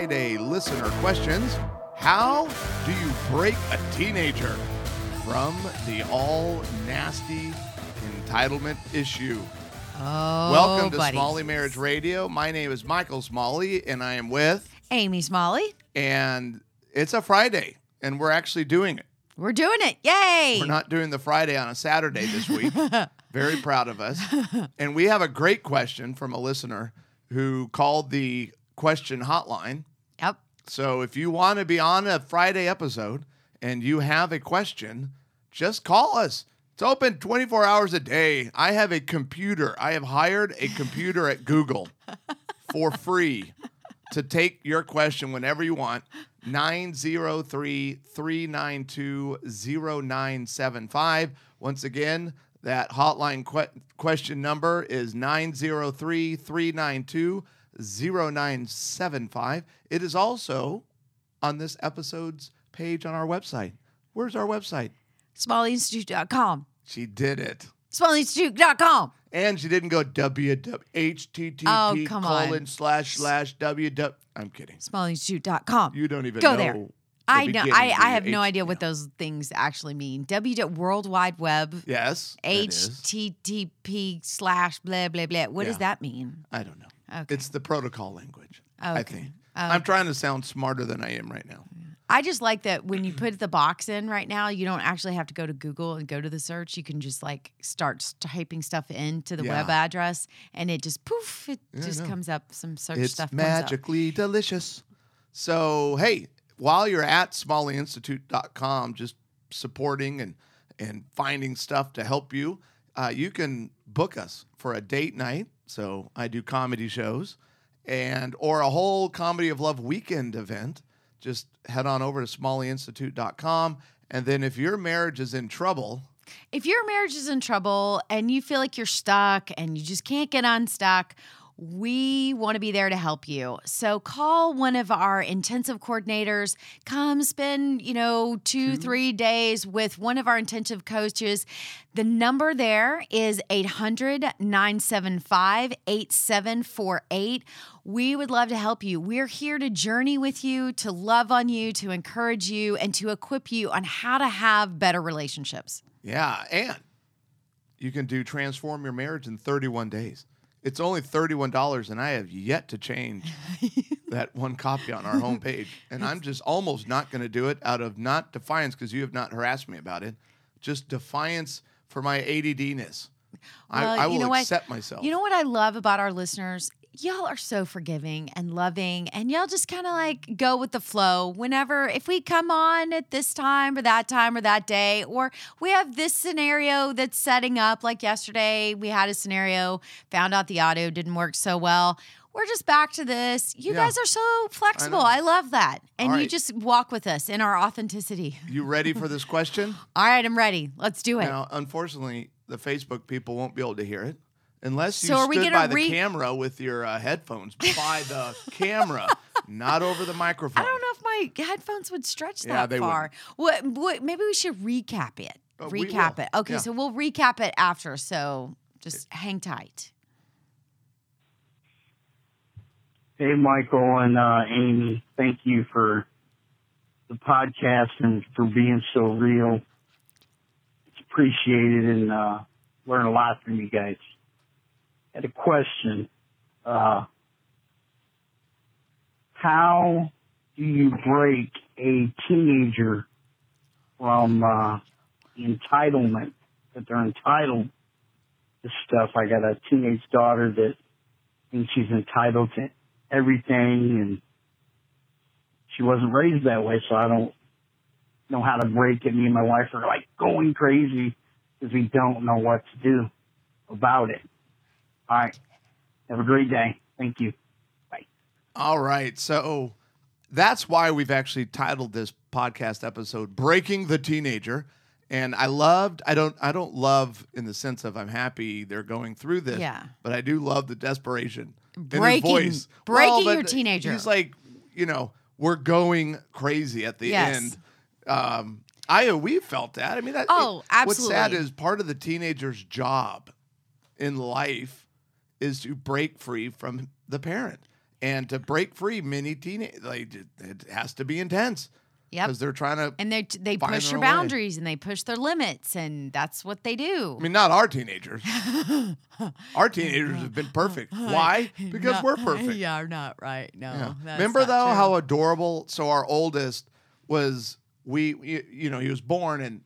Friday listener questions, how do you break a teenager from the all nasty entitlement issue? Oh, Welcome to. Smalley Marriage Radio. My name is Michael Smalley, and I am with, Amy Smalley. and it's a Friday, and we're actually doing it. We're doing it. Yay. We're not doing the Friday on a Saturday this week. Very proud of us. And we have a great question from a listener who called the question hotline. So if you want to be on a Friday episode and you have a question, just call us. It's open 24 hours a day. I have a computer. I have hired a computer at Google for free to take your question whenever you want. 903 392 0975. Once again, that hotline que- question number is 903 392 0975. It is also on this episode's page on our website. Where's our website? SmalleyInstitute.com. She did it. SmalleyInstitute.com. And she didn't go www.http Oh, come on. colon slash slash www. I'm kidding. SmalleyInstitute.com. You don't even Go know. there. the I know. I, I have no idea what those things actually mean. W World Wide Web. Yes. HTTP slash blah blah blah. What does that mean? I don't know. Okay. It's the protocol language. I think. Oh, I'm trying to sound smarter than I am right now. I just like that when you put the box in right now, you don't actually have to go to Google and go to the search. You can just like start typing stuff into the web address, and it just poof, it Yeah, just comes up. Some search It's stuff up. magically delicious. So, hey, while you're at smalleyinstitute.com, just supporting and, and finding stuff to help you, uh, you can book us for a date night. So I do comedy shows and or a whole comedy of love weekend event. Just head on over to smalleyinstitute.com. And then if your marriage is in trouble, If your marriage is in trouble and you feel like you're stuck and you just can't get unstuck, we want to be there to help you. So call one of our intensive coordinators. Come spend, you know, two, three days with one of our intensive coaches. The number there is 800 975 8748. We would love to help you. We're here to journey with you, to love on you, to encourage you, and to equip you on how to have better relationships. Yeah, and you can do transform your marriage in 31 days. It's only $31 and I have yet to change that one copy on our homepage. And I'm just almost not going to do it out of not defiance because you have not harassed me about it, just defiance for my ADDness. I, Well, I you will know what? accept myself. You know what I love about our listeners? Y'all are so forgiving and loving, and y'all just kind of like go with the flow. Whenever, if we come on at this time or that time or that day, or we have this scenario that's setting up, like yesterday, we had a scenario, found out the audio didn't work so well. We're just back to this. You Yeah. guys are so flexible. know. I, love that. And All you just walk with us in our authenticity. you ready for this question? All right, I'm ready. Let's do it. Now, unfortunately, the Facebook people won't be able to hear it unless you So are stood gonna by the re- camera with your uh, headphones by the camera, not over the microphone. I don't know if my headphones would stretch Yeah, that they far. What, what? Maybe we should recap it. Uh, recap it. Okay, Yeah. so we'll recap it after. So just hang tight. Hey, Michael and uh, Amy, thank you for the podcast and for being so real. It's appreciated and uh, learn a lot from you guys. Had a question. Uh, how do you break a teenager from uh, entitlement that they're entitled to stuff? I got a teenage daughter that thinks she's entitled to everything and she wasn't raised that way so I don't know how to break it. Me and my wife are like going crazy because we don't know what to do about it. All right. Have a great day. Thank you. Bye. All right. So that's why we've actually titled this podcast episode Breaking the Teenager. And I loved I don't I don't love in the sense of I'm happy they're going through this. Yeah. But I do love the desperation. in his Breaking- voice. breaking but your teenager. He's like, you know, we're going crazy at the Yes. end. Um I we felt that. I mean that Oh, What's sad is part of the teenager's job in life is to break free from the parent. And to break free, many teenage like it- has to be intense Yep. because they're trying to. And they they push their your way. boundaries and they push their limits and that's what they do. I mean, not our teenagers. our teenagers have been perfect. Why? Because No, we're perfect. Yeah, we're not right. No. Yeah. that's Remember though true. how adorable. So our oldest was we- you know, he was born and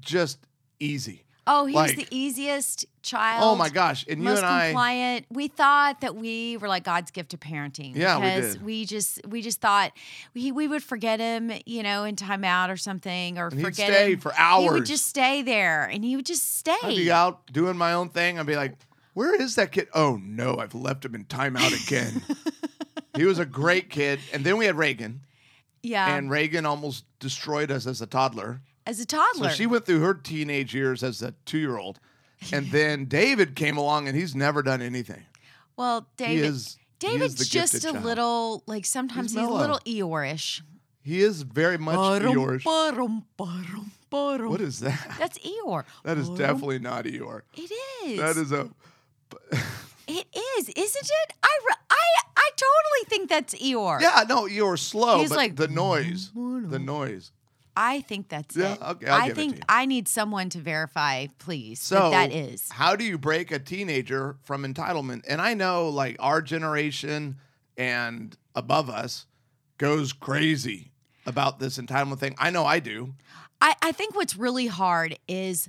just easy. Oh, he was like- the easiest oh child. Oh my gosh! And you most and I, compliant. We thought that we were like God's gift to parenting. Yeah, we because did. we just we just thought we we would forget him, you know, in timeout or something, or And forget stay him. for hours. He would just stay there, and he would just stay. I'd be out doing my own thing. I'd be like, "Where is that kid? Oh no, I've left him in timeout again." he was a great kid, and then we had Reagan, yeah, and Reagan almost destroyed us as a toddler. As a toddler. So she went through her teenage years as a two-year-old, and then David came along, and he's never done anything. well, David. is. David's just a child. little like sometimes He's he's, a little Eeyore-ish. He is very much Eeyore. What is that? That's Eeyore. That is definitely not Eeyore. It is. That is a. It is, isn't it? I, I, I totally think that's Eeyore. Yeah, no, Eeyore slow, He's but like, the noise, the noise. I think that's Yeah, it. okay, I'll I give it to think you. I need someone to verify, please. So that that is. How do you break a teenager from entitlement? And I know like our generation and above us goes crazy about this entitlement thing. I know I do. I, I think what's really hard is,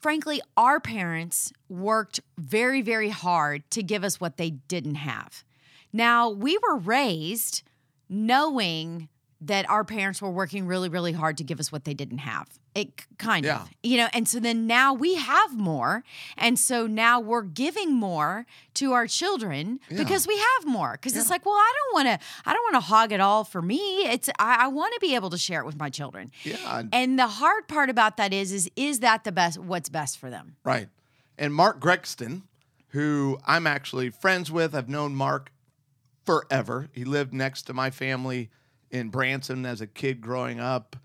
frankly, our parents worked very, very hard to give us what they didn't have. Now, we were raised knowing that our parents were working really, really hard to give us what they didn't have. It kind Yeah. of, you know, and so then now we have more. And so now we're giving more to our children Yeah. because we have more. Because it's like, well, I don't want to, I don't want to hog it all for me. It's, I, I want to be able to share it with my children. Yeah, And the hard part about that is, is is that the best? What's best for them? right. And Mark Gregston, who I'm actually friends with, I've known Mark forever. He lived next to my family in Branson as a kid growing up.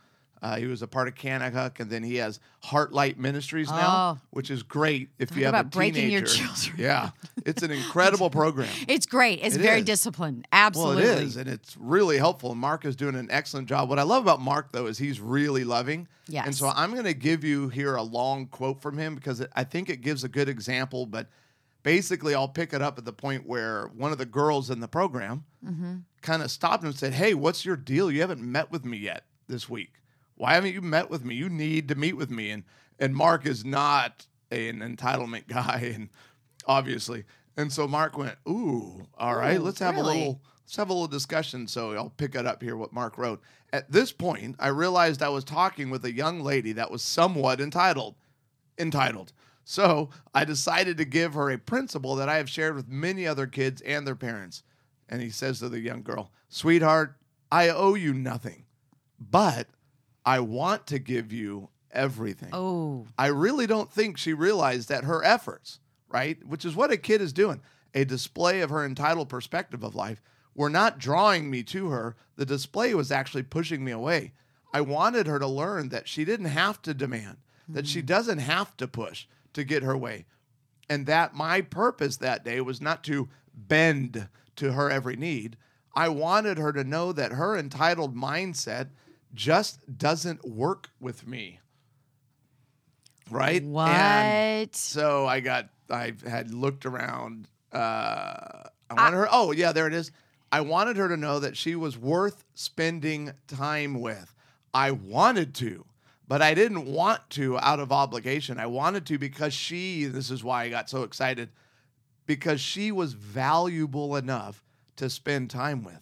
Uh, he was a part of Kanakuk, and then he has Heartlight Ministries now, Oh. which is great if you have about a breaking your teenager. children. Yeah, it's an incredible program. It's great. It's It very is. disciplined. Well, Absolutely. it is, and it's really helpful. And Mark is doing an excellent job. What I love about Mark, though, is he's really loving. And so I'm going to give you here a long quote from him because it, I think it gives a good example. But basically, I'll pick it up at the point where one of the girls in the program Mm-hmm. kind of stopped him and said, Hey, what's your deal? You haven't met with me yet this week. Why haven't you met with me? You need to meet with me. And and Mark is not an entitlement guy, and obviously. And so Mark went, Ooh, all right, Ooh, let's have a little let's have a little discussion. So I'll pick it up here what Mark wrote. At this point, I realized I was talking with a young lady that was somewhat entitled. Entitled. So I decided to give her a principle that I have shared with many other kids and their parents. And he says to the young girl, Sweetheart, I owe you nothing, but I want to give you everything. Oh, I really don't think she realized that her efforts, right, which is what a kid is doing, a display of her entitled perspective of life, were not drawing me to her. The display was actually pushing me away. I wanted her to learn that she didn't have to demand, that she mm. doesn't have to push to get her way. And that my purpose that day was not to bend to her every need. I wanted her to know that her entitled mindset just doesn't work with me. Right? what? And so I got, I had looked around. Uh, I wanted her, oh, yeah, there it is. I wanted her to know that she was worth spending time with. I wanted to, but I didn't want to out of obligation. I wanted to because she, this is why I got so excited, because she was valuable enough to spend time with.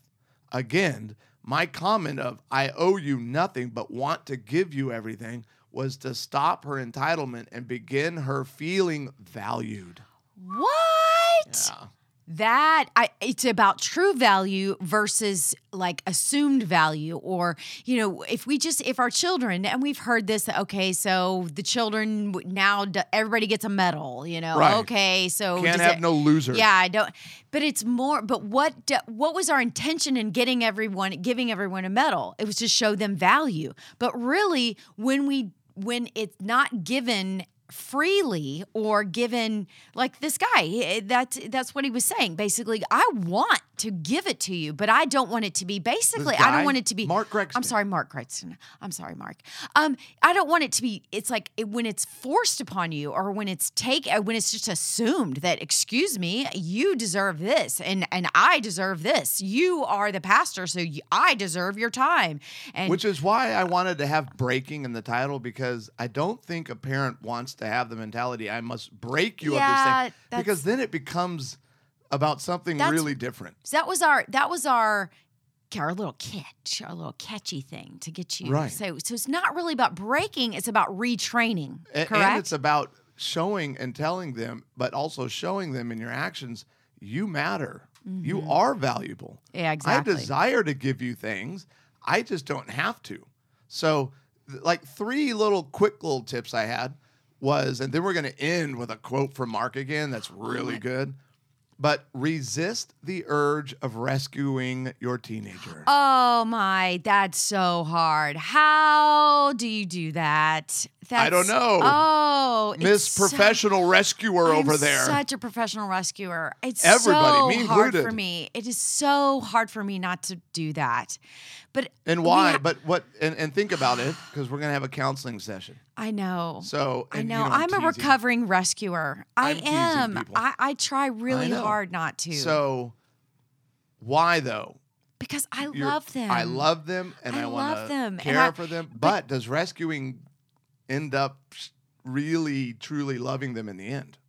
Again, my comment of I owe you nothing but want to give you everything was to stop her entitlement and begin her feeling valued. what? Yeah. That I it's about true value versus like assumed value or you know if we just if our children and we've heard this okay so the children now everybody gets a medal you know Right. okay so Can't have it- no loser. yeah I don't but it's more but what what was our intention in getting everyone giving everyone a medal it was to show them value but really when we when it's not given freely or given like this guy he- that's that's what he was saying. Basically i want to give it to you but i don't want it to be basically i don't want it to be Mark gregson. I'm sorry mark Gregson. i'm sorry mark. Um i don't want it to be it's like it, when it's forced upon you or when it's take uh, when it's just assumed that excuse me you deserve this and and i deserve this. You are the pastor so you, i deserve your time. And Which is why I wanted to have breaking in the title because I don't think a parent wants to have the mentality I must break you Yeah, of this thing because then it becomes about something really different. So that was our that was our our little catch, our little catchy thing to get you. Right. So so it's not really about breaking; it's about retraining. A- correct. And it's about showing and telling them, but also showing them in your actions, you matter. You are valuable. Mm-hmm. yeah, exactly. I desire to give you things. I just don't have to. So, like three little quick little tips I had was, and then we're going to end with a quote from Mark again. That's really good. But resist the urge of rescuing your teenager. Oh my, that's so hard. How do you do that? That's, don't know. Oh, Miss so- Professional Rescuer I'm over there. Such a professional rescuer. It's Everybody, so me hard for me. It is so hard for me not to do that. But and why? ha- but what? And, and think about it because we're going to have a counseling session. I know. So I know. you I'm a recovering rescuer. I I'm am. I, I try really know. hard not to. So why though? because I You're- love them. I love them and I I, want love to care I- for them. But, but- does rescuing end up really truly loving them in the end?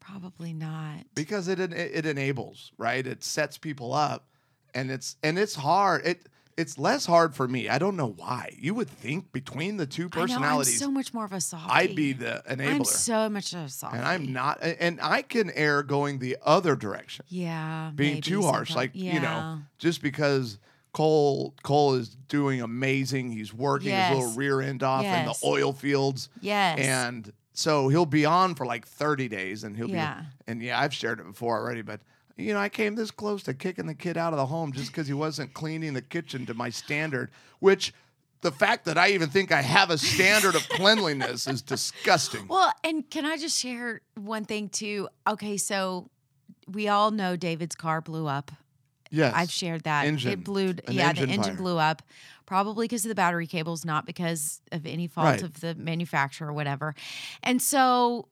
Probably not. Because it it enables, right? It sets people up and it's and it's hard. It it's less hard for me. I don't know why. You would think between the two I know, I'm personalities so much more of a softie. I'd be the enabler. I'm so much of a softie. and I'm not and I can err going the other direction. Yeah. being too harsh. Like yeah. you know, just because Cole Cole is doing amazing, he's working his little rear end off in the oil fields, Yes. and so he'll be on for like thirty days, and he'll Yeah. be and yeah, I've shared it before already, but. You know, I came this close to kicking the kid out of the home just because he wasn't cleaning the kitchen to my standard, which the fact that I even think I have a standard of cleanliness is disgusting. Well, and can I just share one thing too? Okay, so we all know David's car blew up. yes. I've shared that. Engine. It blew. An yeah, engine the engine fire. blew up, probably because of the battery cables, not because of any fault Right. of the manufacturer or whatever. And so,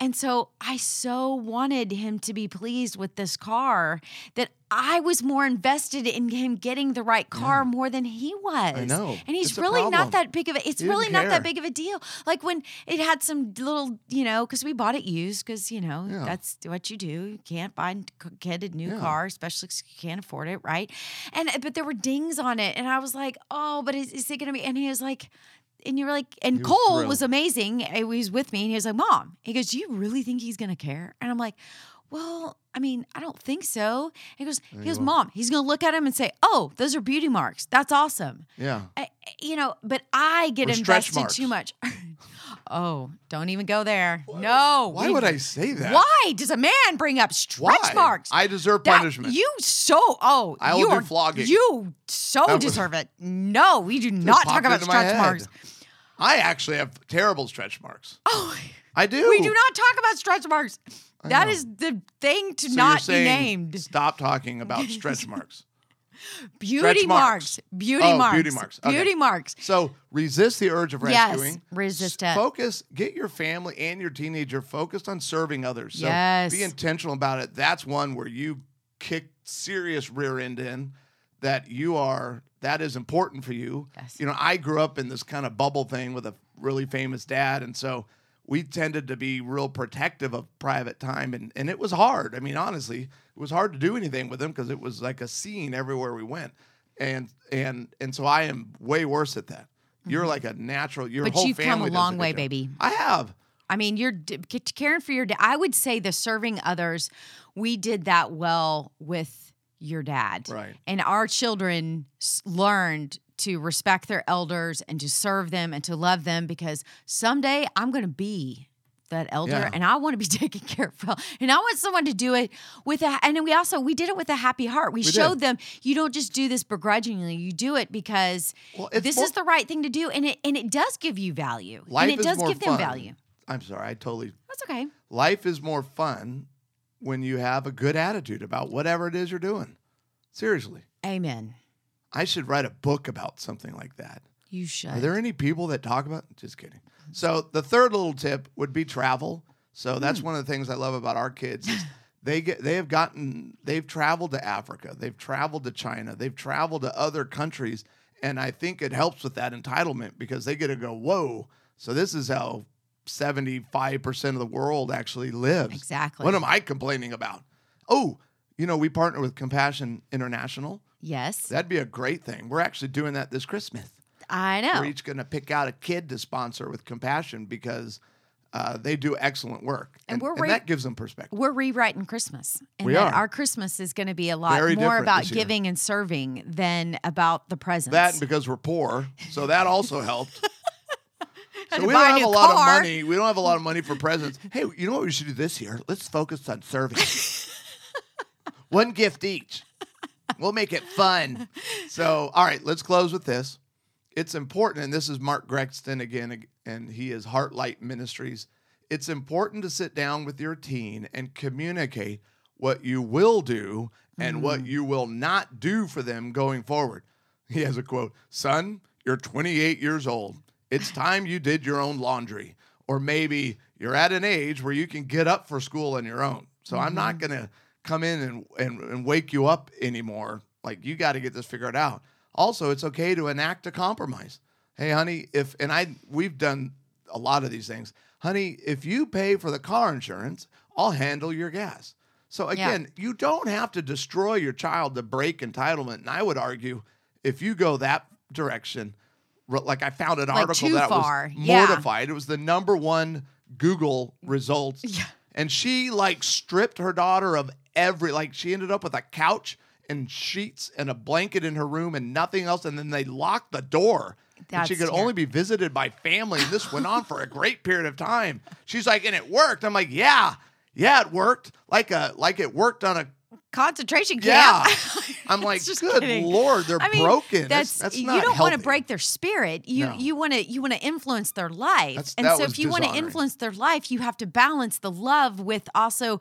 and so, I so wanted him to be pleased with this car that I was more invested in him getting the right car more than he was. I know. and he's It's really not that big of a. It's really not that big of a deal. Like when it had some little, you know, because we bought it used, because you know Yeah. that's what you do. You can't buy a kid a new Yeah. car, especially because you can't afford it, right? And but there were dings on it, and I was like, oh, but is, is it gonna be? And he was like. And you're like, and was Cole thrilled. was amazing. He was with me, and he was like, "Mom," he goes, "Do you really think he's gonna care?" And I'm like, "Well, I mean, I don't think so." He goes, "He goes. Mom, he's gonna look at him and say, "Oh, those are beauty marks. That's awesome." yeah. I, you know, but I get invested too much. oh, don't even go there. No. Why we- would I say that? Why does a man bring up stretch Why? marks? I deserve That- punishment. You so oh I will you are, flogging. You so was- deserve it. No, we do not talk about stretch marks. I actually have terrible stretch marks. Oh, I do. we do not talk about stretch marks. That is the thing to So not be named. Stop talking about stretch marks. Beauty marks. marks. Beauty Oh, marks. beauty marks. Okay. Beauty marks. So resist the urge of rescuing. Yes, resist it. Focus. Get your family and your teenager focused on serving others. So Yes. be intentional about it. That's one where you kick serious rear end in. That you are. That is important for you. Yes. You know, I grew up in this kind of bubble thing with a really famous dad, and so we tended to be real protective of private time, and and it was hard. I mean, honestly, it was hard to do anything with them because it was like a scene everywhere we went, and and and so I am way worse at that. You're like a natural. Your Mm-hmm. But whole you've come a long way, baby. I have. I mean, you're caring for your dad. I would say the serving others, we did that well with your dad. Right. And our children s- learned to respect their elders and to serve them and to love them because someday I'm going to be that elder Yeah. and I want to be taken care of. And I want someone to do it with a and we also we did it with a happy heart. We, did. showed them you don't just do this begrudgingly. You do it because Well, this more- is the right thing to do and it and it does give you value. Life and it is does give them value. I'm sorry, I totally. That's okay. Life is more fun when you have a good attitude about whatever it is you're doing. Seriously, Amen. I should write a book about something like that. You should. Are there any people that talk about? Just kidding. Mm-hmm. So the third little tip would be travel. So that's hmm. one of the things I love about our kids is they get they have gotten they've traveled to Africa, they've traveled to China, they've traveled to other countries, and I think it helps with that entitlement because they get to go, whoa. So this is how seventy five percent of the world actually lives. Exactly. What am I complaining about? Oh, you know we partner with Compassion International. Yes. That'd be a great thing. We're actually doing that this Christmas. I know. We're each going to pick out a kid to sponsor with compassion because uh, they do excellent work, And and, we're and that gives them perspective. We're rewriting Christmas. And We are. our Christmas is going to be a lot Very more about giving and serving than about the presents. That because we're poor, so that also helped. So we don't have new a lot of money. We don't have a lot of money for presents. Hey, you know what we should do this year? Let's focus on serving. One gift each. We'll make it fun. So, all right, let's close with this. It's important, and this is Mark Gregston again, and he is Heartlight Ministries. It's important to sit down with your teen and communicate what you will do and mm. what you will not do for them going forward. He has a quote Son, you're 28 years old. It's time you did your own laundry. Or maybe you're at an age where you can get up for school on your own. So I'm not mm-hmm. going to come in and, and, and wake you up anymore. Like, you got to get this figured out. Also, it's okay to enact a compromise. Hey, honey, if, and I, we've done a lot of these things. Honey, if you pay for the car insurance, I'll handle your gas. So again, you don't have to destroy your child to break entitlement. And I would argue if you go that direction, like I found an Like article that far. was Yeah. mortified. It was the number one Google results. Yeah. And she like stripped her daughter of every like she ended up with a couch and sheets and a blanket in her room and nothing else. And then they locked the door. That's and she could only be visited by family. And this went on for a great period of time. She's like, and it worked. I'm like, yeah, yeah, it worked. Like a like it worked on a concentration yeah. camp. I'm like, good kidding. lord, they're I mean, broken. That's, That's, that's you don't want to break their spirit. You No. you want to you want to influence their life. That's- and so if you want to influence their life, you have to balance the love with also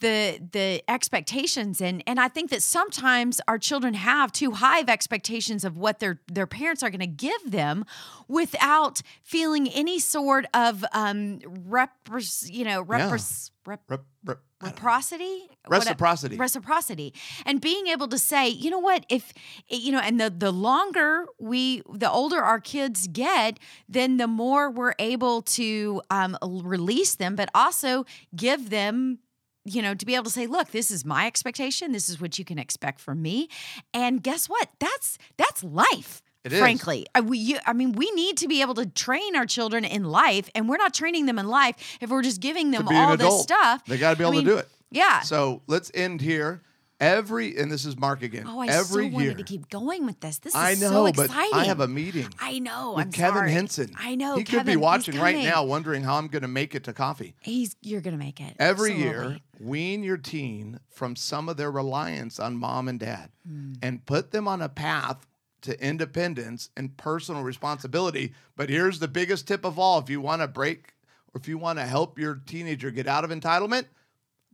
the the expectations and and I think that sometimes our children have too high of expectations of what their their parents are going to give them without feeling any sort of um repres, you know, repres, rep, Rep- rep- Reciprocity? What- Reciprocity. reciprocity. And being able to say you know what? If you know and the the longer we the older our kids get then the more we're able to um, release them but also give them you know to be able to say look this is my expectation. This is what you can expect from me. And guess what? That's that's life It frankly I, we, you, I mean we need to be able to train our children in life and we're not training them in life if we're just giving them to all this stuff they got to be I able mean, to do it. yeah So let's end here. Every and this is Mark again. Oh, I Every so wanted year. to keep going with this. This is I know, so but exciting. I have a meeting I know. with I'm Kevin sorry. Henson. I know. He Kevin, could be watching right now, wondering how I'm going to make it to coffee. He's you're gonna make it Every Absolutely. year, wean your teen from some of their reliance on mom and dad Hmm. and put them on a path to independence and personal responsibility. But here's the biggest tip of all if you want to break or if you want to help your teenager get out of entitlement,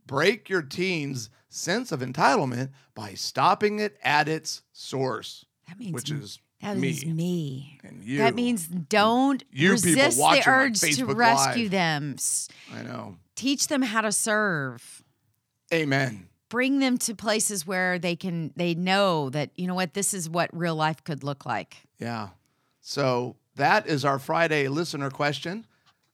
break your teen's sense of entitlement by stopping it at its source, That means which is that me is me. and you. That means don't You resist the urge to rescue Live. them. I know. Teach them how to serve. Amen. Bring them to places where they can they know that you know what this is what real life could look like. Yeah. So that is our Friday listener question.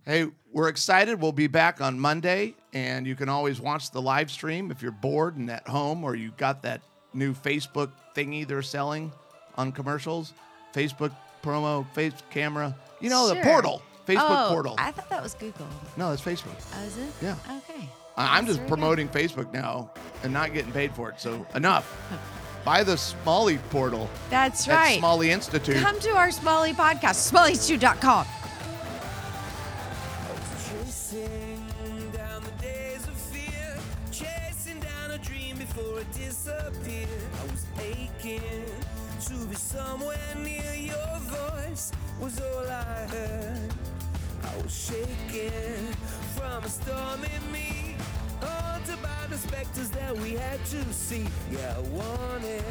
Hey, we're excited. We'll be back on Monday, and you can always watch the live stream if you're bored and at home, or you got that new Facebook thingy they're selling on commercials. Facebook promo, face camera. You know, the portal. Facebook oh, portal. I thought that was Google. no, that's Facebook. Oh, is it? Yeah. Okay. I- I'm just promoting Facebook now and not getting paid for it. So enough. Buy the Smalley portal That's at right. Smalley Institute. Come to our Smalley podcast, smallystu.com. Chasing down the days of fear, chasing down a dream before it disappeared. I was aching to be somewhere near your voice, was all I heard. I was shaking from a storm in me the specters that we had to see. Yeah, I wanted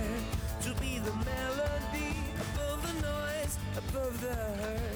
to be the melody above the noise, above the hurt.